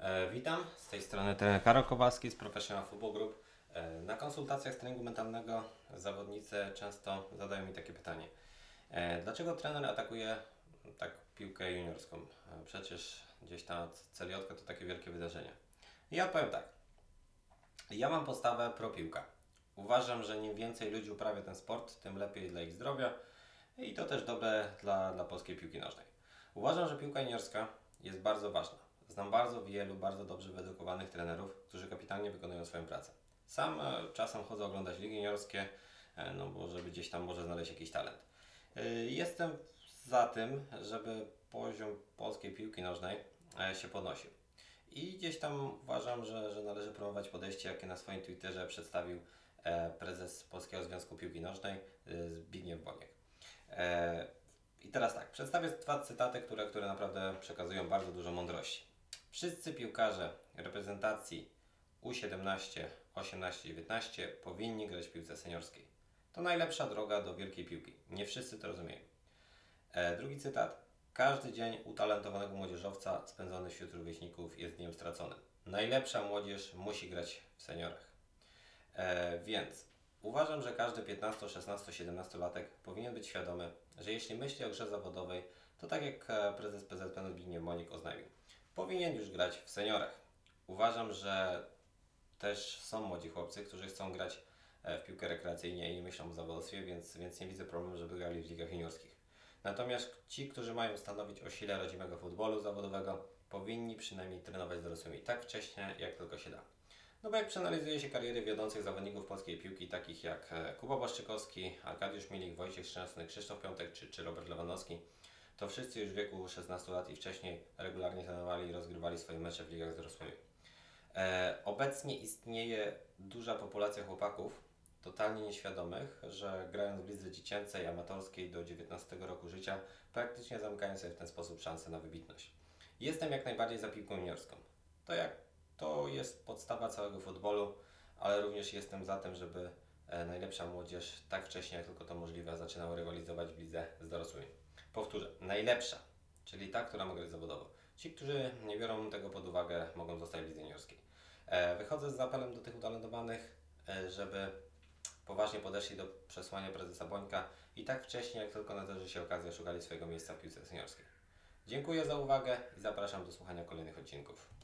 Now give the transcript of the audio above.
E, witam, z tej strony trener Karol Kowalski z Professional Football Group. E, na konsultacjach z treningu mentalnego zawodnicy często zadają mi takie pytanie. E, dlaczego trener atakuje tak piłkę juniorską? Przecież gdzieś ta celiotka to takie wielkie wydarzenie. I ja powiem tak. Ja mam postawę pro piłka. Uważam, że im więcej ludzi uprawia ten sport, tym lepiej dla ich zdrowia i to też dobre dla, dla polskiej piłki nożnej. Uważam, że piłka juniorska jest bardzo ważna. Znam bardzo wielu, bardzo dobrze wyedukowanych trenerów, którzy kapitalnie wykonują swoją pracę. Sam e, czasem chodzę oglądać ligi juniorskie, e, no bo żeby gdzieś tam może znaleźć jakiś talent. E, Jestem za tym, żeby poziom polskiej piłki nożnej się podnosił. I gdzieś tam uważam, że, że należy promować podejście, jakie na swoim Twitterze przedstawił prezes Polskiego Związku Piłki Nożnej Zbigniew Boniek. I teraz tak, przedstawię dwa cytaty, które, które naprawdę przekazują bardzo dużo mądrości. Wszyscy piłkarze reprezentacji U17, 18, 19 powinni grać w piłce seniorskiej. To najlepsza droga do wielkiej piłki. Nie wszyscy to rozumieją. E, drugi cytat. Każdy dzień utalentowanego młodzieżowca spędzony wśród rówieśników jest dniem straconym. Najlepsza młodzież musi grać w seniorach. E, więc uważam, że każdy 15, 16, 17 latek powinien być świadomy, że jeśli myśli o grze zawodowej, to tak jak e, prezes PZPN Zbigniew Monik oznajmił, powinien już grać w seniorach. Uważam, że też są młodzi chłopcy, którzy chcą grać e, w piłkę rekreacyjnie i nie myślą o zawodowstwie, więc, więc nie widzę problemu, żeby grali w ligach juniorskich. Natomiast ci, którzy mają stanowić o sile rodzimego futbolu zawodowego, powinni przynajmniej trenować z dorosłymi tak wcześnie, jak tylko się da. No bo jak przeanalizuje się kariery wiodących zawodników polskiej piłki, takich jak e, Kuba Błaszczykowski, Arkadiusz Milik, Wojciech Szczęsny, Krzysztof Piątek czy, czy Robert Lewandowski, to wszyscy już w wieku 16 lat i wcześniej regularnie trenowali i rozgrywali swoje mecze w ligach z dorosłymi. E, obecnie istnieje duża populacja chłopaków, totalnie nieświadomych, że grając w lidze dziecięcej, amatorskiej do 19 roku życia, praktycznie zamykają sobie w ten sposób szansę na wybitność. Jestem jak najbardziej za piłką juniorską. To, jak, to jest podstawa całego futbolu, ale również jestem za tym, żeby e, najlepsza młodzież tak wcześnie jak tylko to możliwe zaczynała rywalizować w lidze z dorosłymi. Powtórzę, najlepsza, czyli ta, która ma grać zawodowo. Ci, którzy nie biorą tego pod uwagę, mogą zostać w lidze juniorskiej. Wychodzę z apelem do tych utalentowanych, e, żeby poważnie podeszli do przesłania prezesa Bońka i tak wcześnie, jak tylko nadarzy się okazja, szukali swojego miejsca w piłce seniorskiej. Dziękuję za uwagę i zapraszam do słuchania kolejnych odcinków.